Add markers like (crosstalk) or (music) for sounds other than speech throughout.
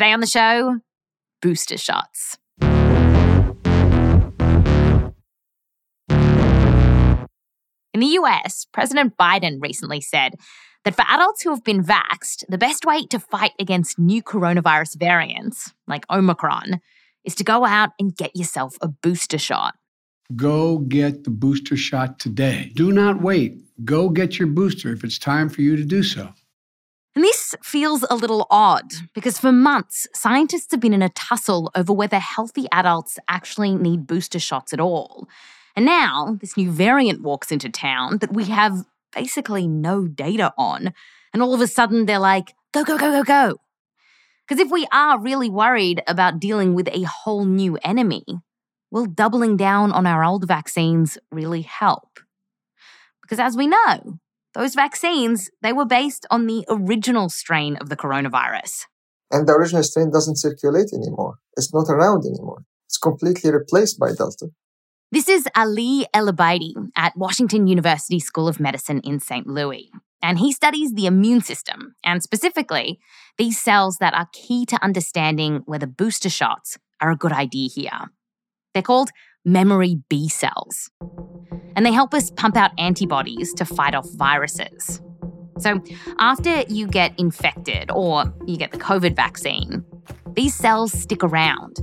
Today on the show, booster shots. In the US, President Biden recently said that for adults who have been vaxxed, the best way to fight against new coronavirus variants, like Omicron, is to go out and get yourself a booster shot. Go get the booster shot today. Do not wait. Go get your booster if it's time for you to do so. And this feels a little odd because for months, scientists have been in a tussle over whether healthy adults actually need booster shots at all. And now this new variant walks into town that we have basically no data on. And all of a sudden they're like, go, go, go, go, go. Because if we are really worried about dealing with a whole new enemy, will doubling down on our old vaccines really help? Because as we know, those vaccines, they were based on the original strain of the coronavirus. And the original strain doesn't circulate anymore. It's not around anymore. It's completely replaced by Delta. This is Ali Ellebedy at Washington University School of Medicine in St. Louis. And he studies the immune system, and specifically, these cells that are key to understanding whether booster shots are a good idea here. They're called memory B cells and they help us pump out antibodies to fight off viruses. So, after you get infected or you get the COVID vaccine, these cells stick around.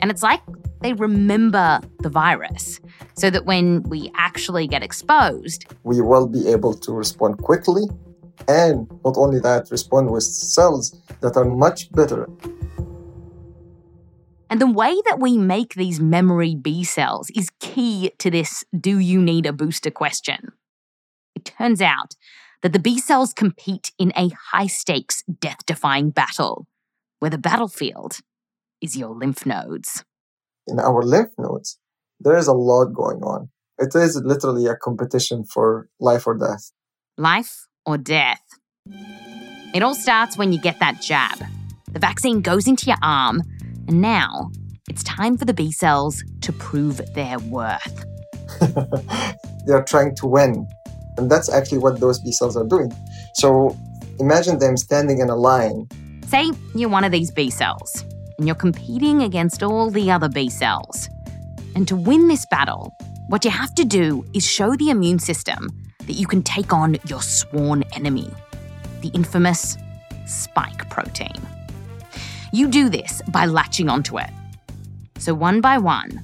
And it's like they remember the virus so that when we actually get exposed, we will be able to respond quickly and not only that, respond with cells that are much better and the way that we make these memory B cells is key to this do you need a booster question. It turns out that the B cells compete in a high stakes, death defying battle, where the battlefield is your lymph nodes. In our lymph nodes, there is a lot going on. It is literally a competition for life or death. Life or death. It all starts when you get that jab. The vaccine goes into your arm and now it's time for the B cells to prove their worth. (laughs) they are trying to win. And that's actually what those B cells are doing. So imagine them standing in a line. Say you're one of these B cells and you're competing against all the other B cells. And to win this battle, what you have to do is show the immune system that you can take on your sworn enemy, the infamous spike protein. You do this by latching onto it. So, one by one,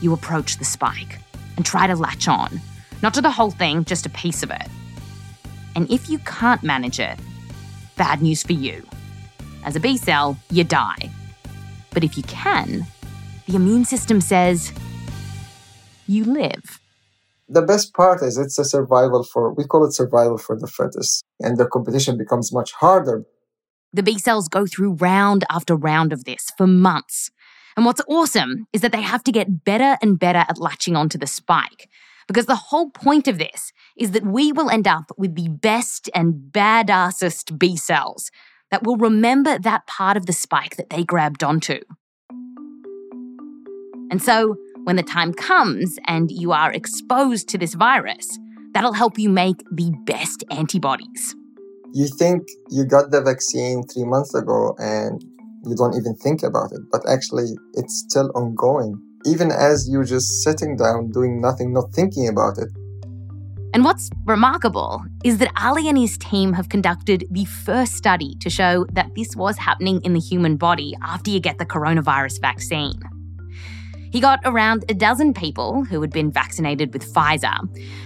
you approach the spike and try to latch on, not to the whole thing, just a piece of it. And if you can't manage it, bad news for you. As a B cell, you die. But if you can, the immune system says, you live. The best part is it's a survival for, we call it survival for the fittest. And the competition becomes much harder the B cells go through round after round of this for months. And what's awesome is that they have to get better and better at latching onto the spike. Because the whole point of this is that we will end up with the best and badassest B cells that will remember that part of the spike that they grabbed onto. And so, when the time comes and you are exposed to this virus, that'll help you make the best antibodies you think you got the vaccine three months ago and you don't even think about it, but actually it's still ongoing. Even as you're just sitting down, doing nothing, not thinking about it. And what's remarkable is that Ali and his team have conducted the first study to show that this was happening in the human body after you get the coronavirus vaccine. He got around a dozen people who had been vaccinated with Pfizer,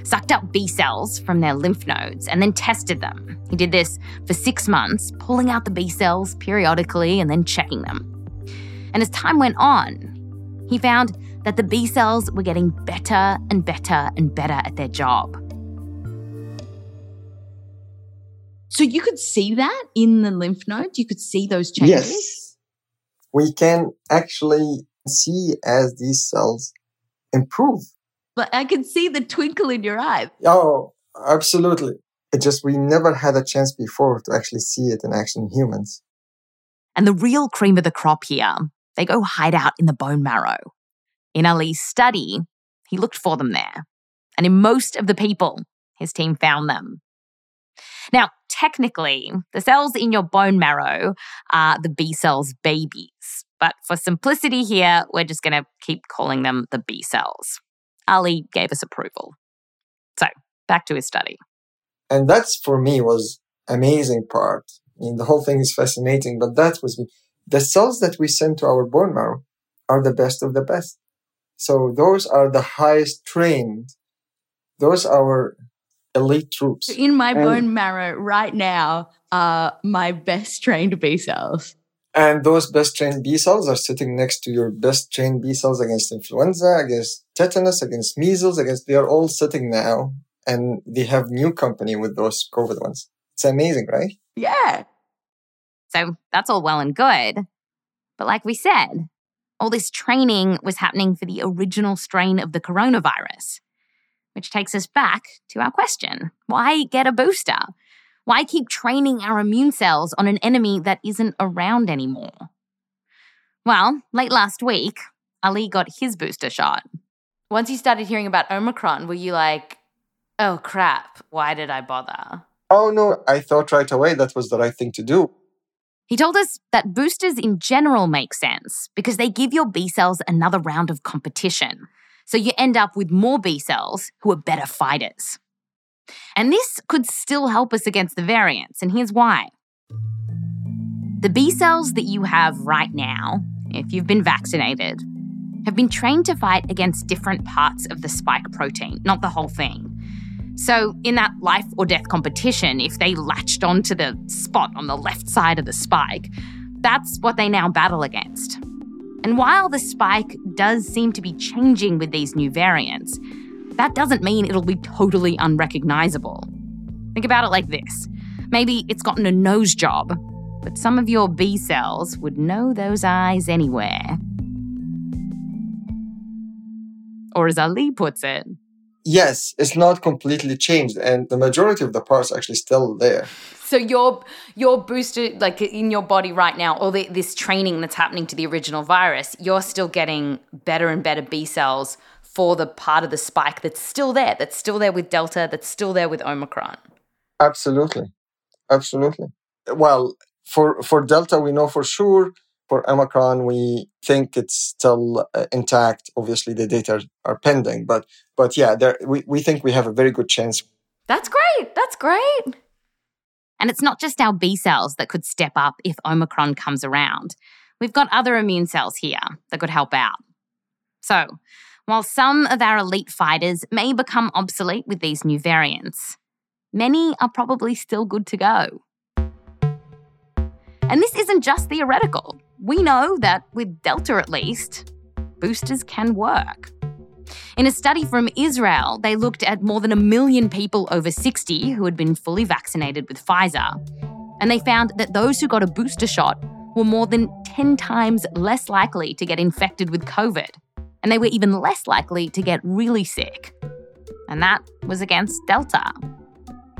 sucked up B cells from their lymph nodes, and then tested them. He did this for six months, pulling out the B cells periodically and then checking them. And as time went on, he found that the B cells were getting better and better and better at their job. So you could see that in the lymph nodes? You could see those changes? Yes. We can actually see as these cells improve. But I can see the twinkle in your eye. Oh, absolutely. It just, we never had a chance before to actually see it in action in humans. And the real cream of the crop here, they go hide out in the bone marrow. In Ali's study, he looked for them there. And in most of the people, his team found them. Now, technically, the cells in your bone marrow are the B cells' babies. But for simplicity here, we're just going to keep calling them the B cells. Ali gave us approval. So, back to his study. And that's for me was amazing part. I mean, the whole thing is fascinating, but that was the cells that we send to our bone marrow are the best of the best. So those are the highest trained. Those are our elite troops. In my and, bone marrow right now are my best trained B cells. And those best trained B cells are sitting next to your best trained B cells against influenza, against tetanus, against measles, against, they are all sitting now and they have new company with those COVID ones. It's amazing, right? Yeah. So that's all well and good. But like we said, all this training was happening for the original strain of the coronavirus. Which takes us back to our question why get a booster? Why keep training our immune cells on an enemy that isn't around anymore? Well, late last week, Ali got his booster shot. Once you started hearing about Omicron, were you like, oh crap, why did I bother? Oh no, I thought right away that was the right thing to do. He told us that boosters in general make sense because they give your B cells another round of competition. So you end up with more B cells who are better fighters. And this could still help us against the variants, and here's why. The B cells that you have right now, if you've been vaccinated, have been trained to fight against different parts of the spike protein, not the whole thing. So, in that life or death competition, if they latched onto the spot on the left side of the spike, that's what they now battle against. And while the spike does seem to be changing with these new variants, that doesn't mean it'll be totally unrecognizable. Think about it like this maybe it's gotten a nose job, but some of your B cells would know those eyes anywhere. Or as Ali puts it, yes, it's not completely changed, and the majority of the parts are actually still there. So your your booster, like in your body right now, all the, this training that's happening to the original virus, you're still getting better and better B cells for the part of the spike that's still there, that's still there with Delta, that's still there with Omicron. Absolutely, absolutely. Well, for for Delta, we know for sure for Omicron, we think it's still uh, intact. Obviously, the data are, pending, but but yeah, there, we we think we have a very good chance. That's great. That's great. And it's not just our B cells that could step up if Omicron comes around. We've got other immune cells here that could help out. So, while some of our elite fighters may become obsolete with these new variants, many are probably still good to go. And this isn't just theoretical. We know that with Delta at least, boosters can work. In a study from Israel, they looked at more than a million people over 60 who had been fully vaccinated with Pfizer. And they found that those who got a booster shot were more than 10 times less likely to get infected with COVID. And they were even less likely to get really sick. And that was against Delta.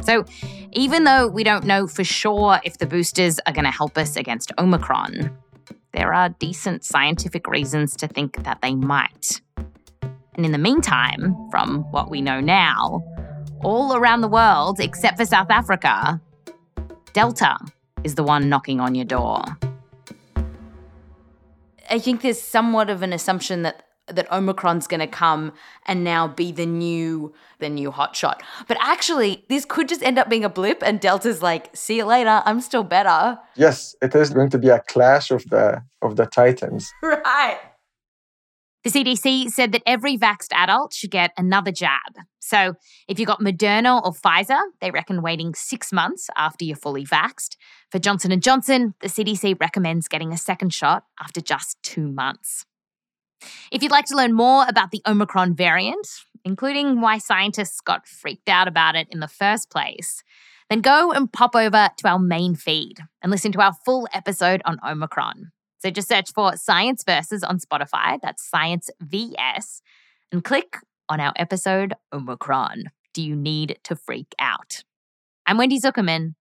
So, even though we don't know for sure if the boosters are going to help us against Omicron, there are decent scientific reasons to think that they might. And in the meantime, from what we know now, all around the world, except for South Africa, Delta is the one knocking on your door. I think there's somewhat of an assumption that that Omicron's going to come and now be the new the new hotshot. But actually, this could just end up being a blip, and Delta's like, "See you later. I'm still better." Yes, it is going to be a clash of the of the titans. (laughs) Right. The CDC said that every vaxxed adult should get another jab. So if you got Moderna or Pfizer, they reckon waiting six months after you're fully vaxxed. For Johnson & Johnson, the CDC recommends getting a second shot after just two months. If you'd like to learn more about the Omicron variant, including why scientists got freaked out about it in the first place, then go and pop over to our main feed and listen to our full episode on Omicron. So just search for Science Versus on Spotify, that's Science VS, and click on our episode Omicron. Do you need to freak out? I'm Wendy Zuckerman.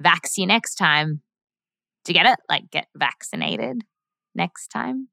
Vax you next time. You get it? Like get vaccinated next time?